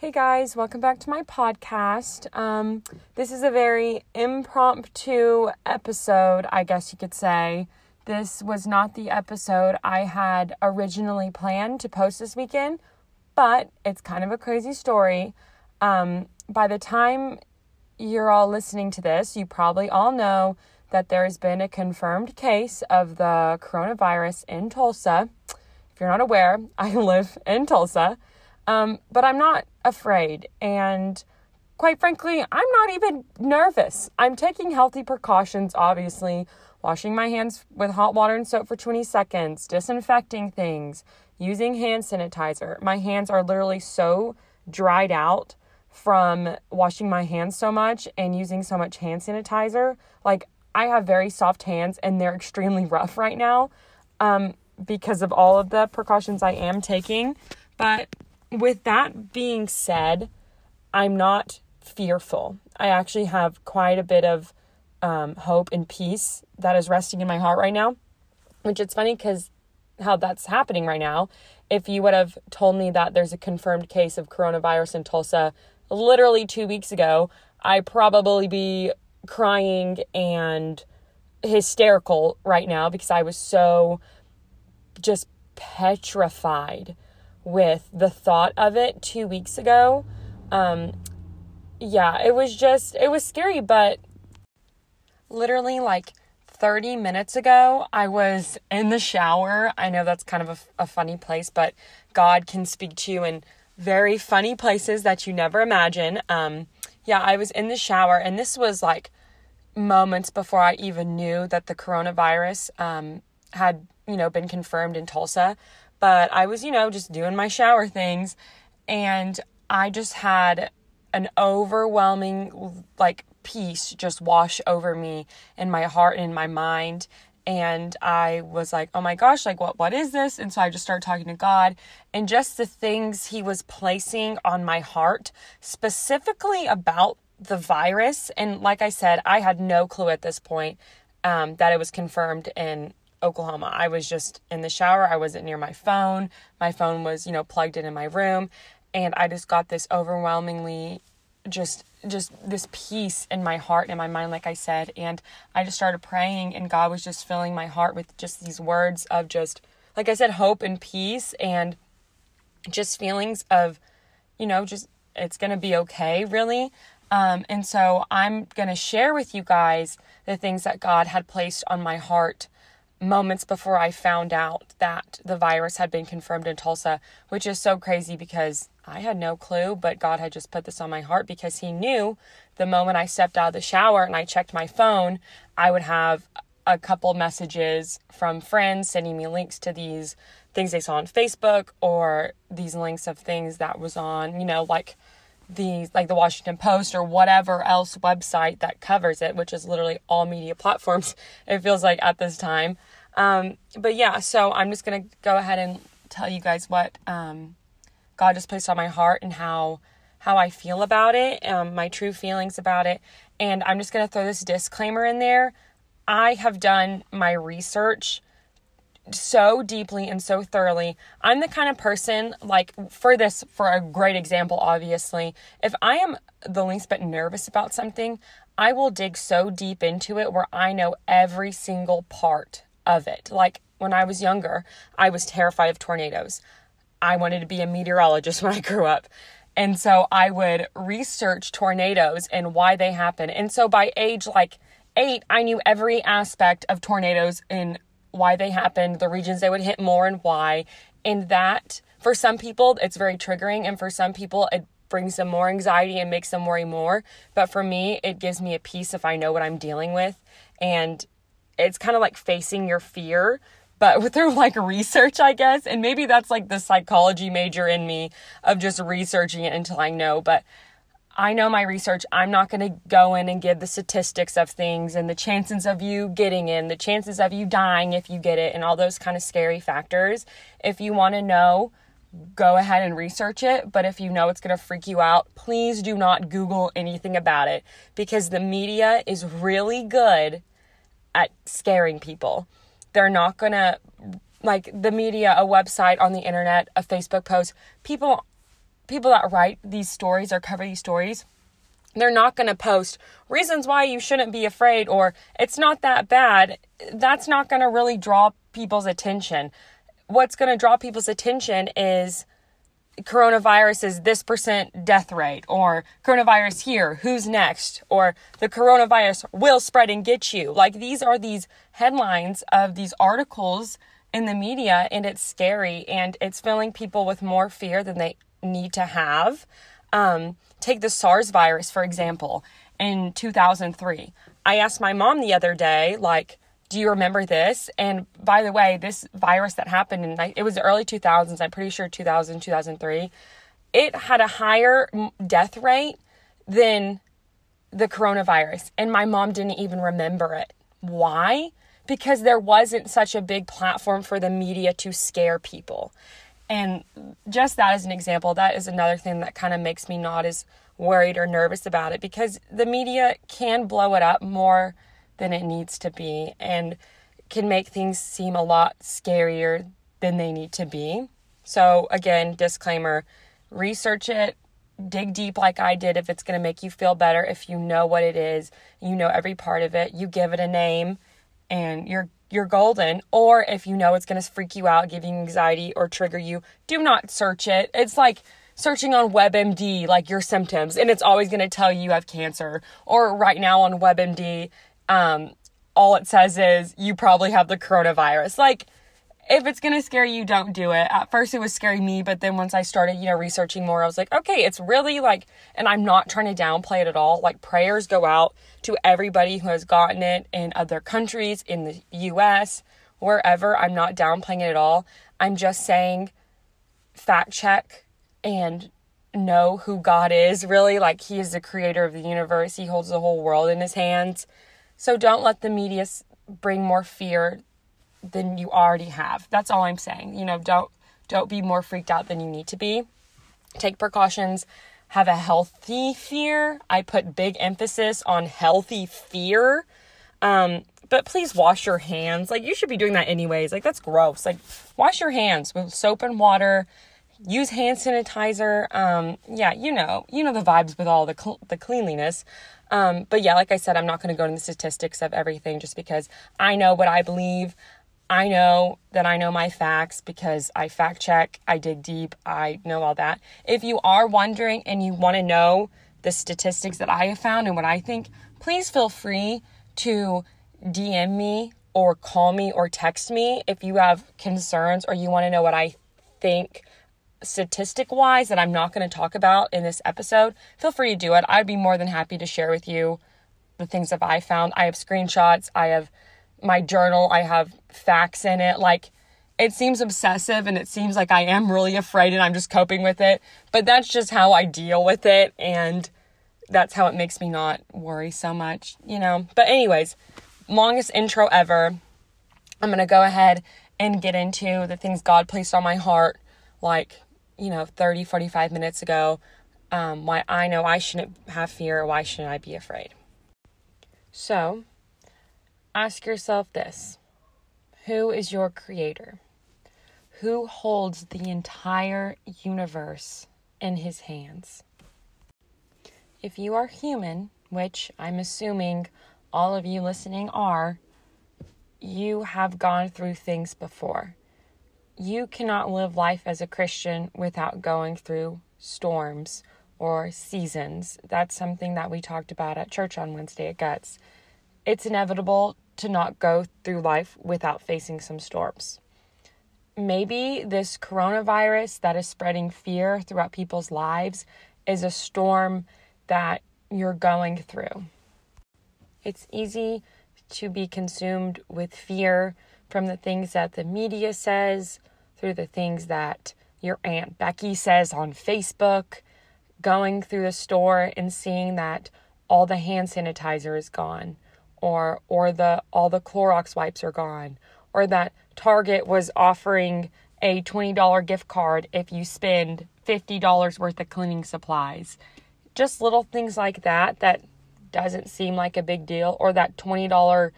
Hey guys, welcome back to my podcast. Um, this is a very impromptu episode, I guess you could say. This was not the episode I had originally planned to post this weekend, but it's kind of a crazy story. Um, by the time you're all listening to this, you probably all know that there has been a confirmed case of the coronavirus in Tulsa. If you're not aware, I live in Tulsa. Um, but I'm not afraid. And quite frankly, I'm not even nervous. I'm taking healthy precautions, obviously, washing my hands with hot water and soap for 20 seconds, disinfecting things, using hand sanitizer. My hands are literally so dried out from washing my hands so much and using so much hand sanitizer. Like, I have very soft hands and they're extremely rough right now um, because of all of the precautions I am taking. But with that being said, I'm not fearful. I actually have quite a bit of um, hope and peace that is resting in my heart right now, which it's funny because how that's happening right now. If you would have told me that there's a confirmed case of coronavirus in Tulsa literally two weeks ago, I'd probably be crying and hysterical right now because I was so just petrified with the thought of it two weeks ago. Um, yeah, it was just, it was scary, but literally like 30 minutes ago, I was in the shower. I know that's kind of a, a funny place, but God can speak to you in very funny places that you never imagine. Um, yeah, I was in the shower, and this was like moments before I even knew that the coronavirus um, had, you know, been confirmed in Tulsa. But I was, you know, just doing my shower things and I just had an overwhelming like peace just wash over me in my heart and in my mind and I was like, "Oh my gosh, like what what is this?" And so I just started talking to God and just the things he was placing on my heart specifically about the virus and like I said, I had no clue at this point um, that it was confirmed in Oklahoma. I was just in the shower. I wasn't near my phone. My phone was, you know, plugged in in my room. And I just got this overwhelmingly just just this peace in my heart and in my mind like I said and I just started praying and God was just filling my heart with just these words of just like I said hope and peace and just feelings of you know just it's going to be okay really um, and so I'm going to share with you guys the things that God had placed on my heart moments before I found out that the virus had been confirmed in Tulsa, which is so crazy because I had no clue, but God had just put this on my heart because He knew the moment I stepped out of the shower and I checked my phone, I would have a couple messages from friends sending me links to these things they saw on Facebook or these links of things that was on, you know, like the like the Washington Post or whatever else website that covers it, which is literally all media platforms. It feels like at this time. Um, but yeah, so I'm just gonna go ahead and tell you guys what um, God just placed on my heart and how how I feel about it, um, my true feelings about it, and I'm just gonna throw this disclaimer in there. I have done my research so deeply and so thoroughly. I'm the kind of person, like, for this, for a great example, obviously, if I am the least bit nervous about something, I will dig so deep into it where I know every single part of it. Like, when I was younger, I was terrified of tornadoes. I wanted to be a meteorologist when I grew up. And so I would research tornadoes and why they happen. And so by age like eight, I knew every aspect of tornadoes in why they happened, the regions they would hit more and why. And that, for some people, it's very triggering. And for some people, it brings them more anxiety and makes them worry more. But for me, it gives me a peace if I know what I'm dealing with. And it's kind of like facing your fear but through like research, I guess. And maybe that's like the psychology major in me of just researching it until I know. But I know my research. I'm not going to go in and give the statistics of things and the chances of you getting in, the chances of you dying if you get it, and all those kind of scary factors. If you want to know, go ahead and research it. But if you know it's going to freak you out, please do not Google anything about it because the media is really good at scaring people. They're not going to, like the media, a website on the internet, a Facebook post, people people that write these stories or cover these stories, they're not going to post reasons why you shouldn't be afraid or it's not that bad. That's not going to really draw people's attention. What's going to draw people's attention is coronavirus is this percent death rate, or coronavirus here, who's next, or the coronavirus will spread and get you. Like these are these headlines of these articles in the media, and it's scary and it's filling people with more fear than they need to have. Um, take the SARS virus, for example, in 2003. I asked my mom the other day, like, do you remember this? And by the way, this virus that happened in it was the early 2000s, I'm pretty sure 2000, 2003, it had a higher death rate than the coronavirus. And my mom didn't even remember it. Why? Because there wasn't such a big platform for the media to scare people. And just that as an example, that is another thing that kind of makes me not as worried or nervous about it because the media can blow it up more than it needs to be and can make things seem a lot scarier than they need to be. So, again, disclaimer research it, dig deep like I did if it's going to make you feel better. If you know what it is, you know every part of it, you give it a name and you're you're golden. Or if you know it's going to freak you out, give you anxiety or trigger you, do not search it. It's like searching on WebMD like your symptoms and it's always going to tell you you have cancer. Or right now on WebMD, um, all it says is you probably have the coronavirus. Like, if it's gonna scare you, don't do it. At first, it was scaring me, but then once I started, you know, researching more, I was like, okay, it's really like, and I'm not trying to downplay it at all. Like, prayers go out to everybody who has gotten it in other countries, in the US, wherever. I'm not downplaying it at all. I'm just saying, fact check and know who God is really. Like, He is the creator of the universe, He holds the whole world in His hands so don't let the media bring more fear than you already have. That's all I'm saying. You know, don't don't be more freaked out than you need to be. Take precautions. Have a healthy fear. I put big emphasis on healthy fear. Um, but please wash your hands. Like you should be doing that anyways. Like that's gross. Like wash your hands with soap and water. Use hand sanitizer. Um, yeah, you know, you know the vibes with all the cl- the cleanliness. Um, but yeah, like I said, I'm not going to go into the statistics of everything just because I know what I believe. I know that I know my facts because I fact check, I dig deep, I know all that. If you are wondering and you want to know the statistics that I have found and what I think, please feel free to DM me or call me or text me if you have concerns or you want to know what I think statistic wise that I'm not going to talk about in this episode, feel free to do it. I'd be more than happy to share with you the things that I found. I have screenshots, I have my journal, I have facts in it. Like, it seems obsessive and it seems like I am really afraid and I'm just coping with it, but that's just how I deal with it. And that's how it makes me not worry so much, you know. But, anyways, longest intro ever. I'm going to go ahead and get into the things God placed on my heart, like you know, 30, 45 minutes ago, um, why I know I shouldn't have fear, why shouldn't I be afraid? So, ask yourself this Who is your creator? Who holds the entire universe in his hands? If you are human, which I'm assuming all of you listening are, you have gone through things before you cannot live life as a Christian without going through storms or seasons. That's something that we talked about at church on Wednesday at Guts. It's inevitable to not go through life without facing some storms. Maybe this coronavirus that is spreading fear throughout people's lives is a storm that you're going through. It's easy to be consumed with fear from the things that the media says, through the things that your Aunt Becky says on Facebook, going through the store and seeing that all the hand sanitizer is gone or or the all the Clorox wipes are gone or that Target was offering a $20 gift card if you spend $50 worth of cleaning supplies. Just little things like that that doesn't seem like a big deal or that $20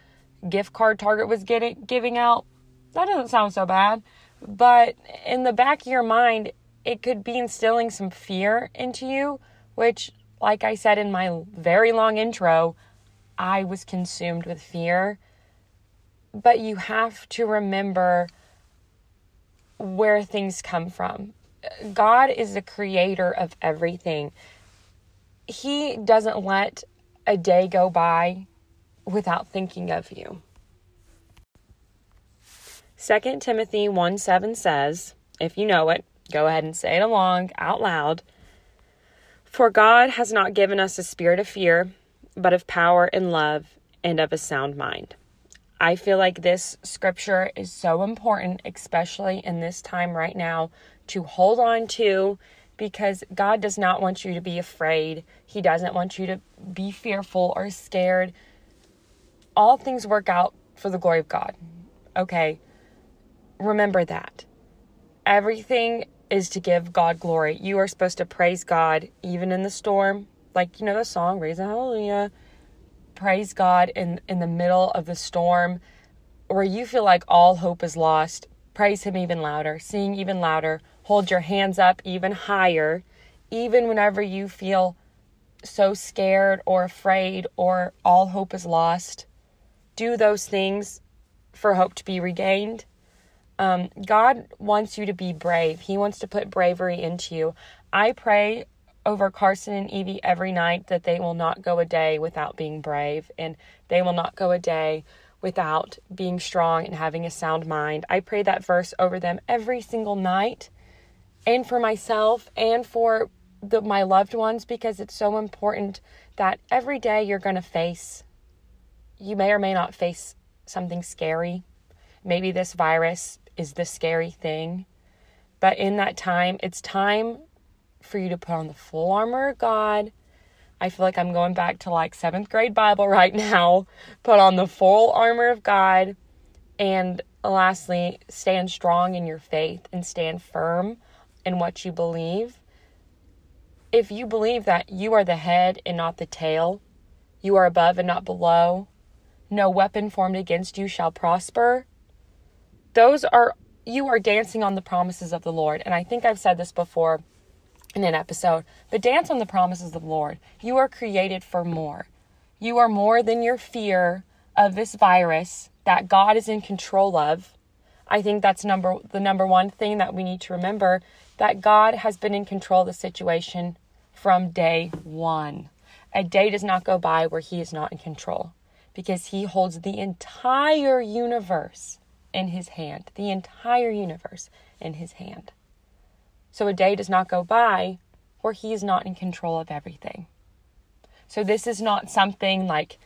gift card Target was getting giving out. That doesn't sound so bad. But in the back of your mind, it could be instilling some fear into you, which, like I said in my very long intro, I was consumed with fear. But you have to remember where things come from. God is the creator of everything. He doesn't let a day go by without thinking of you. 2 Timothy 1 7 says, if you know it, go ahead and say it along out loud. For God has not given us a spirit of fear, but of power and love and of a sound mind. I feel like this scripture is so important, especially in this time right now, to hold on to because God does not want you to be afraid. He doesn't want you to be fearful or scared. All things work out for the glory of God. Okay, remember that. Everything is to give God glory. You are supposed to praise God even in the storm. Like, you know, the song, Raise a Hallelujah praise God in, in the middle of the storm where you feel like all hope is lost, praise Him even louder, sing even louder, hold your hands up even higher, even whenever you feel so scared or afraid or all hope is lost. Do those things for hope to be regained. Um, God wants you to be brave. He wants to put bravery into you. I pray over Carson and Evie every night that they will not go a day without being brave and they will not go a day without being strong and having a sound mind. I pray that verse over them every single night and for myself and for the, my loved ones because it's so important that every day you're going to face you may or may not face something scary. Maybe this virus is the scary thing. But in that time, it's time for you to put on the full armor of God. I feel like I'm going back to like seventh grade Bible right now. Put on the full armor of God. And lastly, stand strong in your faith and stand firm in what you believe. If you believe that you are the head and not the tail, you are above and not below, no weapon formed against you shall prosper. Those are, you are dancing on the promises of the Lord. And I think I've said this before in an episode, but dance on the promises of the Lord. You are created for more. You are more than your fear of this virus that God is in control of. I think that's number the number one thing that we need to remember that God has been in control of the situation from day 1. A day does not go by where he is not in control because he holds the entire universe in his hand, the entire universe in his hand. So a day does not go by where he is not in control of everything. So this is not something like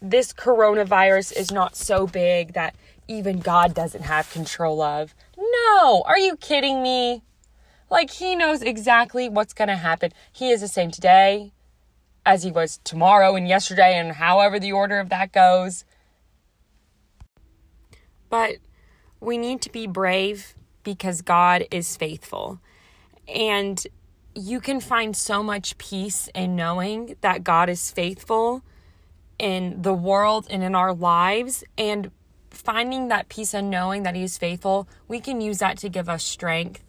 this coronavirus is not so big that even God doesn't have control of. No, are you kidding me? Like he knows exactly what's going to happen. He is the same today as he was tomorrow and yesterday and however the order of that goes. But we need to be brave because God is faithful. And you can find so much peace in knowing that God is faithful in the world and in our lives. And finding that peace and knowing that He is faithful, we can use that to give us strength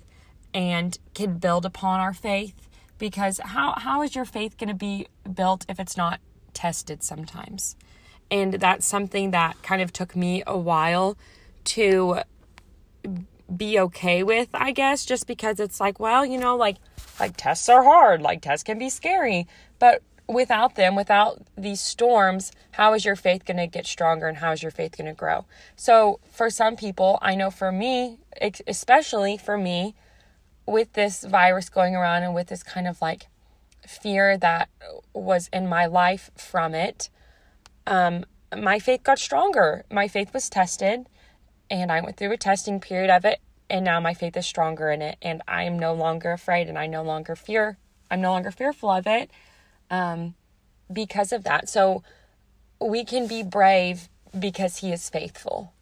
and can build upon our faith. Because how, how is your faith going to be built if it's not tested sometimes? And that's something that kind of took me a while to be okay with, I guess, just because it's like, well, you know, like like tests are hard, like tests can be scary, but without them, without these storms, how is your faith going to get stronger and how is your faith going to grow? So, for some people, I know for me, especially for me, with this virus going around and with this kind of like fear that was in my life from it, um, my faith got stronger. My faith was tested and I went through a testing period of it and now my faith is stronger in it and I am no longer afraid and I no longer fear I'm no longer fearful of it um, because of that. So we can be brave because he is faithful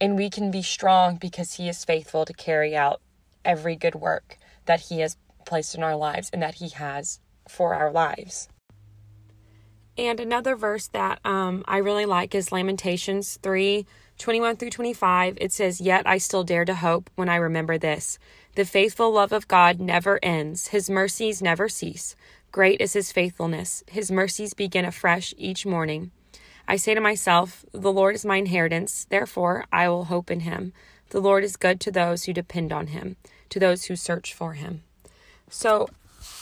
and we can be strong because he is faithful to carry out every good work that he has placed in our lives and that he has for our lives. And another verse that um, I really like is Lamentations 3 21 through 25, it says, Yet I still dare to hope when I remember this, The faithful love of God never ends, His mercies never cease. Great is His faithfulness, His mercies begin afresh each morning. I say to myself, The Lord is my inheritance, therefore I will hope in Him. The Lord is good to those who depend on Him, to those who search for Him. So,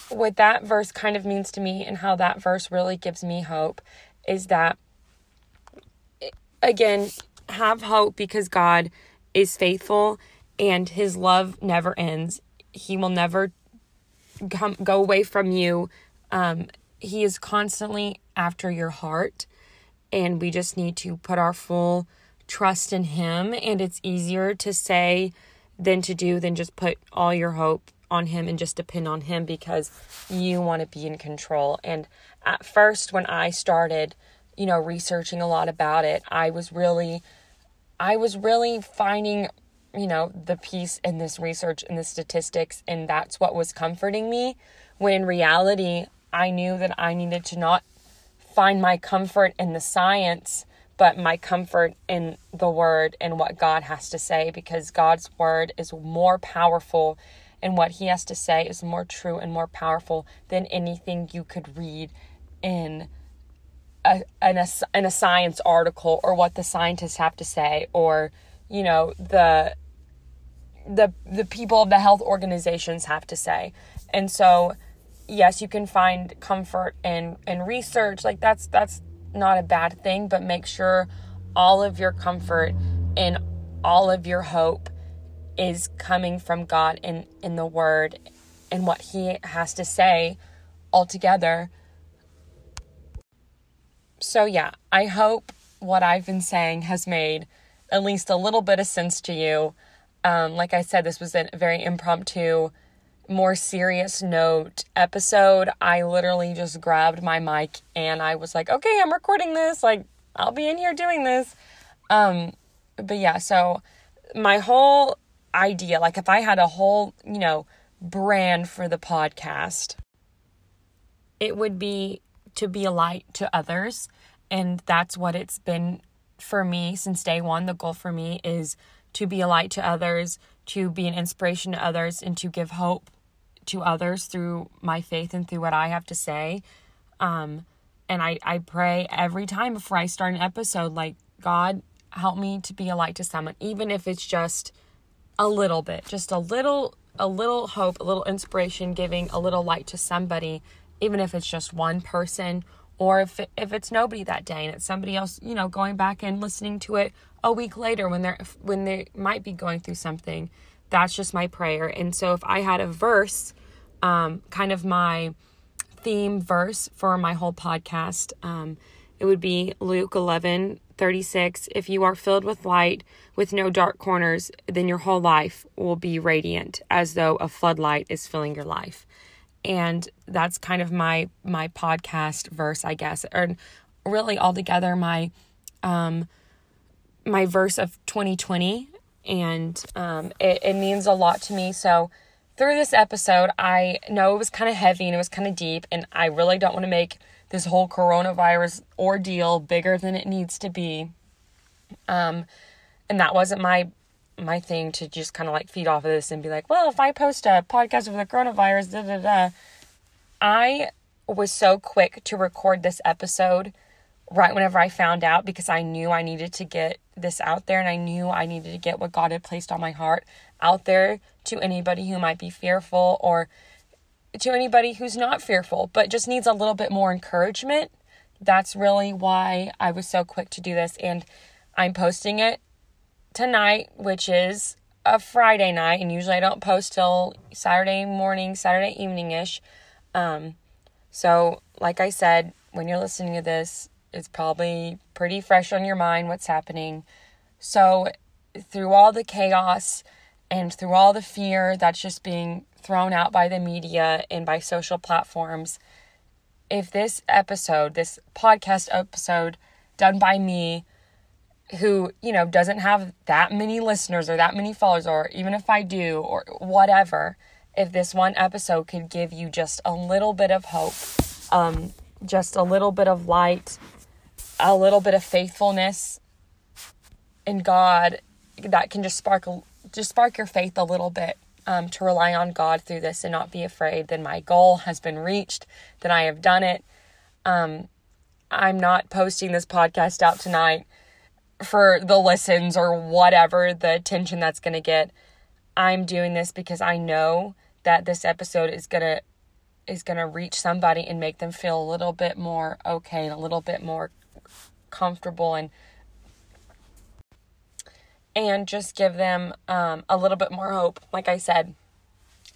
what that verse kind of means to me, and how that verse really gives me hope, is that, again, have hope because God is faithful and his love never ends. He will never come go away from you. Um, he is constantly after your heart, and we just need to put our full trust in him. And it's easier to say than to do than just put all your hope on him and just depend on him because you want to be in control. And at first, when I started, you know, researching a lot about it, I was really, I was really finding you know, the peace in this research and the statistics, and that's what was comforting me. When in reality, I knew that I needed to not find my comfort in the science, but my comfort in the word and what God has to say, because God's word is more powerful, and what He has to say is more true and more powerful than anything you could read in. A, in, a, in a science article or what the scientists have to say or you know the the the people of the health organizations have to say. And so yes, you can find comfort in in research. Like that's that's not a bad thing, but make sure all of your comfort and all of your hope is coming from God in in the word and what he has to say altogether. So yeah, I hope what I've been saying has made at least a little bit of sense to you. Um, like I said, this was a very impromptu, more serious note episode. I literally just grabbed my mic and I was like, okay, I'm recording this. Like, I'll be in here doing this. Um, but yeah, so my whole idea, like if I had a whole, you know, brand for the podcast, it would be to be a light to others. And that's what it's been for me since day one. The goal for me is to be a light to others, to be an inspiration to others, and to give hope to others through my faith and through what I have to say. Um, and I, I pray every time before I start an episode, like, God, help me to be a light to someone, even if it's just a little bit, just a little, a little hope, a little inspiration, giving a little light to somebody, even if it's just one person or if it, if it's nobody that day and it's somebody else, you know, going back and listening to it a week later when they're when they might be going through something. That's just my prayer. And so if I had a verse, um, kind of my theme verse for my whole podcast, um, it would be Luke 11 36. If you are filled with light, with no dark corners, then your whole life will be radiant, as though a floodlight is filling your life and that's kind of my my podcast verse i guess. Or really altogether my um my verse of 2020 and um it, it means a lot to me. So through this episode i know it was kind of heavy and it was kind of deep and i really don't want to make this whole coronavirus ordeal bigger than it needs to be. Um and that wasn't my my thing to just kind of like feed off of this and be like, well, if I post a podcast of the coronavirus, da da da. I was so quick to record this episode right whenever I found out because I knew I needed to get this out there and I knew I needed to get what God had placed on my heart out there to anybody who might be fearful or to anybody who's not fearful but just needs a little bit more encouragement. That's really why I was so quick to do this and I'm posting it tonight, which is a Friday night, and usually I don't post till Saturday morning, Saturday evening ish. Um, so, like I said, when you're listening to this, it's probably pretty fresh on your mind what's happening. So, through all the chaos and through all the fear that's just being thrown out by the media and by social platforms, if this episode, this podcast episode done by me, who, you know, doesn't have that many listeners or that many followers, or even if I do, or whatever, if this one episode could give you just a little bit of hope, um, just a little bit of light, a little bit of faithfulness in God that can just spark just spark your faith a little bit um, to rely on God through this and not be afraid, then my goal has been reached, then I have done it. Um, I'm not posting this podcast out tonight for the listens or whatever the attention that's going to get. I'm doing this because I know that this episode is going to is going to reach somebody and make them feel a little bit more okay and a little bit more comfortable and and just give them um, a little bit more hope. Like I said,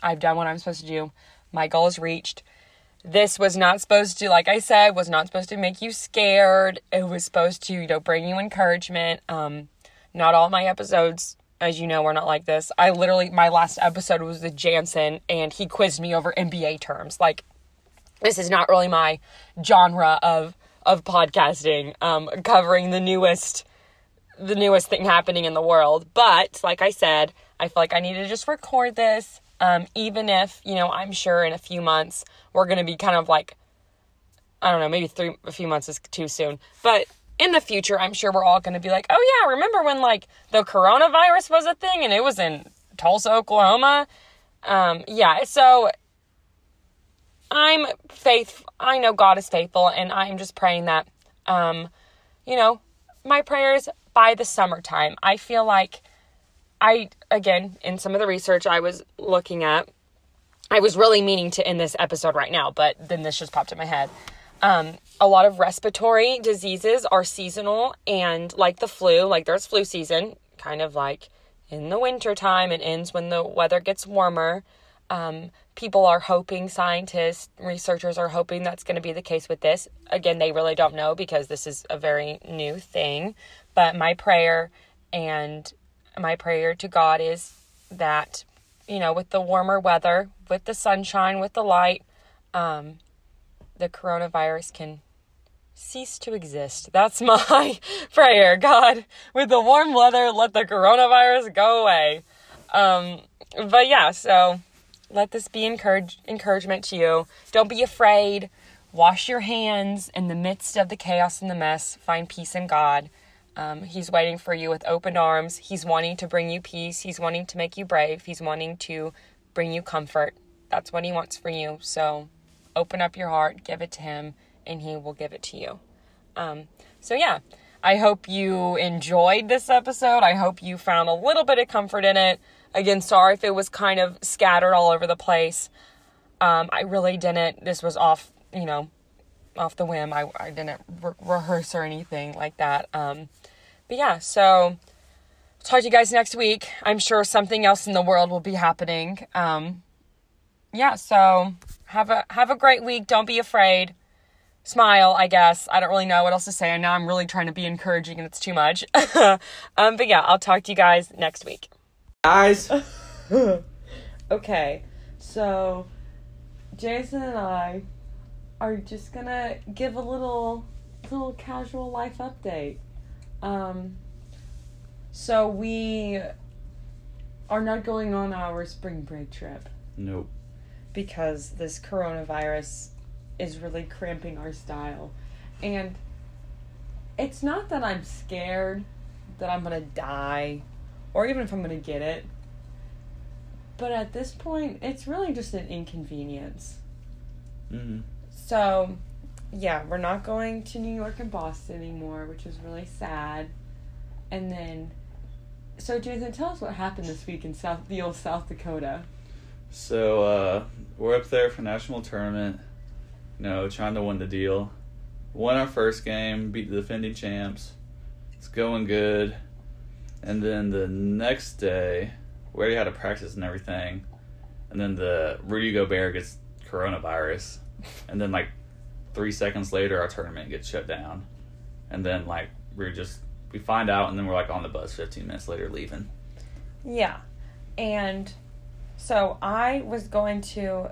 I've done what I'm supposed to do. My goal is reached. This was not supposed to, like I said, was not supposed to make you scared. It was supposed to, you know, bring you encouragement. Um, not all my episodes, as you know, are not like this. I literally, my last episode was with Jansen, and he quizzed me over NBA terms. Like, this is not really my genre of of podcasting, um, covering the newest the newest thing happening in the world. But like I said, I feel like I need to just record this. Um, even if, you know, I'm sure in a few months we're going to be kind of like, I don't know, maybe three, a few months is too soon. But in the future, I'm sure we're all going to be like, oh yeah, remember when like the coronavirus was a thing and it was in Tulsa, Oklahoma? Um, yeah, so I'm faith. I know God is faithful, and I'm just praying that, um, you know, my prayers by the summertime. I feel like I, again, in some of the research I was looking at, I was really meaning to end this episode right now, but then this just popped in my head. Um, a lot of respiratory diseases are seasonal and like the flu, like there's flu season, kind of like in the winter time. It ends when the weather gets warmer. Um, people are hoping, scientists, researchers are hoping that's going to be the case with this. Again, they really don't know because this is a very new thing. But my prayer and my prayer to God is that, you know, with the warmer weather, with the sunshine, with the light, um, the coronavirus can cease to exist. That's my prayer. God, with the warm weather, let the coronavirus go away. Um, but yeah, so let this be encourage, encouragement to you. Don't be afraid. Wash your hands in the midst of the chaos and the mess. Find peace in God. Um, he's waiting for you with open arms. He's wanting to bring you peace. He's wanting to make you brave. He's wanting to bring you comfort. That's what he wants for you. So open up your heart, give it to him, and he will give it to you. Um, so, yeah, I hope you enjoyed this episode. I hope you found a little bit of comfort in it. Again, sorry if it was kind of scattered all over the place. Um, I really didn't. This was off, you know, off the whim. I, I didn't re- rehearse or anything like that. Um, but yeah, so talk to you guys next week. I'm sure something else in the world will be happening. Um, yeah, so have a have a great week. Don't be afraid. Smile, I guess. I don't really know what else to say. I know I'm really trying to be encouraging and it's too much. um, but yeah, I'll talk to you guys next week. Guys. okay, so Jason and I are just gonna give a little little casual life update. Um, so we are not going on our spring break trip Nope. because this coronavirus is really cramping our style. And it's not that I'm scared that I'm gonna die or even if I'm gonna get it. But at this point, it's really just an inconvenience. Mm-hmm. So, yeah, we're not going to New York and Boston anymore, which is really sad. And then, so Jason, tell us what happened this week in South, the old South Dakota. So uh, we're up there for national tournament. You know, trying to win the deal. Won our first game, beat the defending champs. It's going good. And then the next day, we already had a practice and everything. And then the Rudy Gobert gets coronavirus. And then like three seconds later, our tournament gets shut down. And then like we're just we find out, and then we're like on the bus 15 minutes later, leaving. Yeah. And so I was going to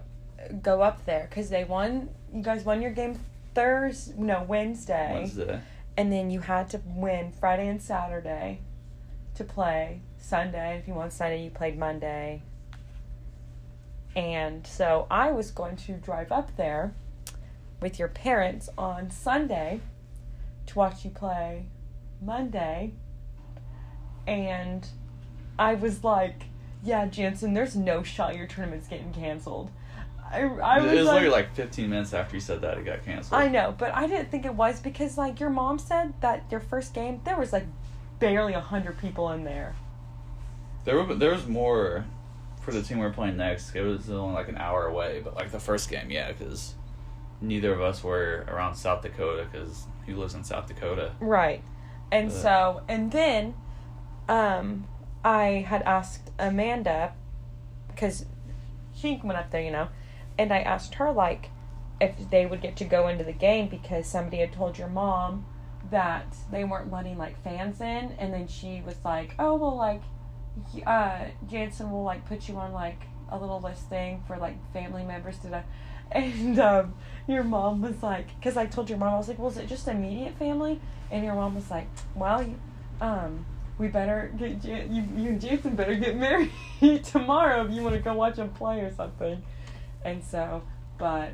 go up there because they won, you guys won your game Thursday, no, Wednesday. Wednesday. And then you had to win Friday and Saturday to play Sunday. If you won Sunday, you played Monday. And so I was going to drive up there with your parents on Sunday to watch you play Monday. And I was like, "Yeah, Jansen, there's no shot your tournament's getting canceled." I, I was it was, like, literally like 15 minutes after you said that it got canceled. I know, but I didn't think it was because like your mom said that your first game there was like barely a hundred people in there. There were there was more for the team we are playing next. It was only like an hour away, but like the first game, yeah, because neither of us were around South Dakota because he lives in South Dakota. Right. And Uh. so, and then um, I had asked Amanda, because she went up there, you know, and I asked her, like, if they would get to go into the game because somebody had told your mom that they weren't letting, like, fans in. And then she was like, oh, well, like, uh, Jansen will, like, put you on, like, a little list thing for, like, family members to. And um, your mom was like, because I told your mom, I was like, well, is it just immediate family? And your mom was like, well, you, um, we better get Jan- you, you and Jason better get married tomorrow if you want to go watch him play or something. And so, but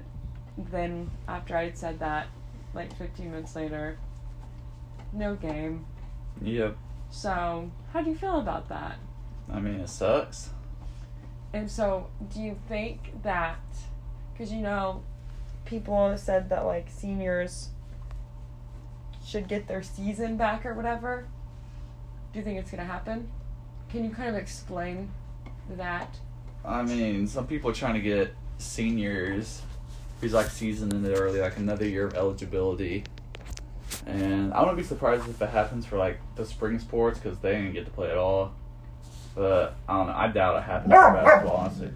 then after I had said that, like 15 minutes later, no game. Yep. So, how do you feel about that? I mean, it sucks. And so, do you think that, because you know, people said that like seniors should get their season back or whatever? Do you think it's gonna happen? Can you kind of explain that? I mean, some people are trying to get seniors who's like seasoned in it early, like another year of eligibility. And I wouldn't be surprised if it happens for like the spring sports because they didn't get to play at all. But I don't know. I doubt it happens for basketball, honestly.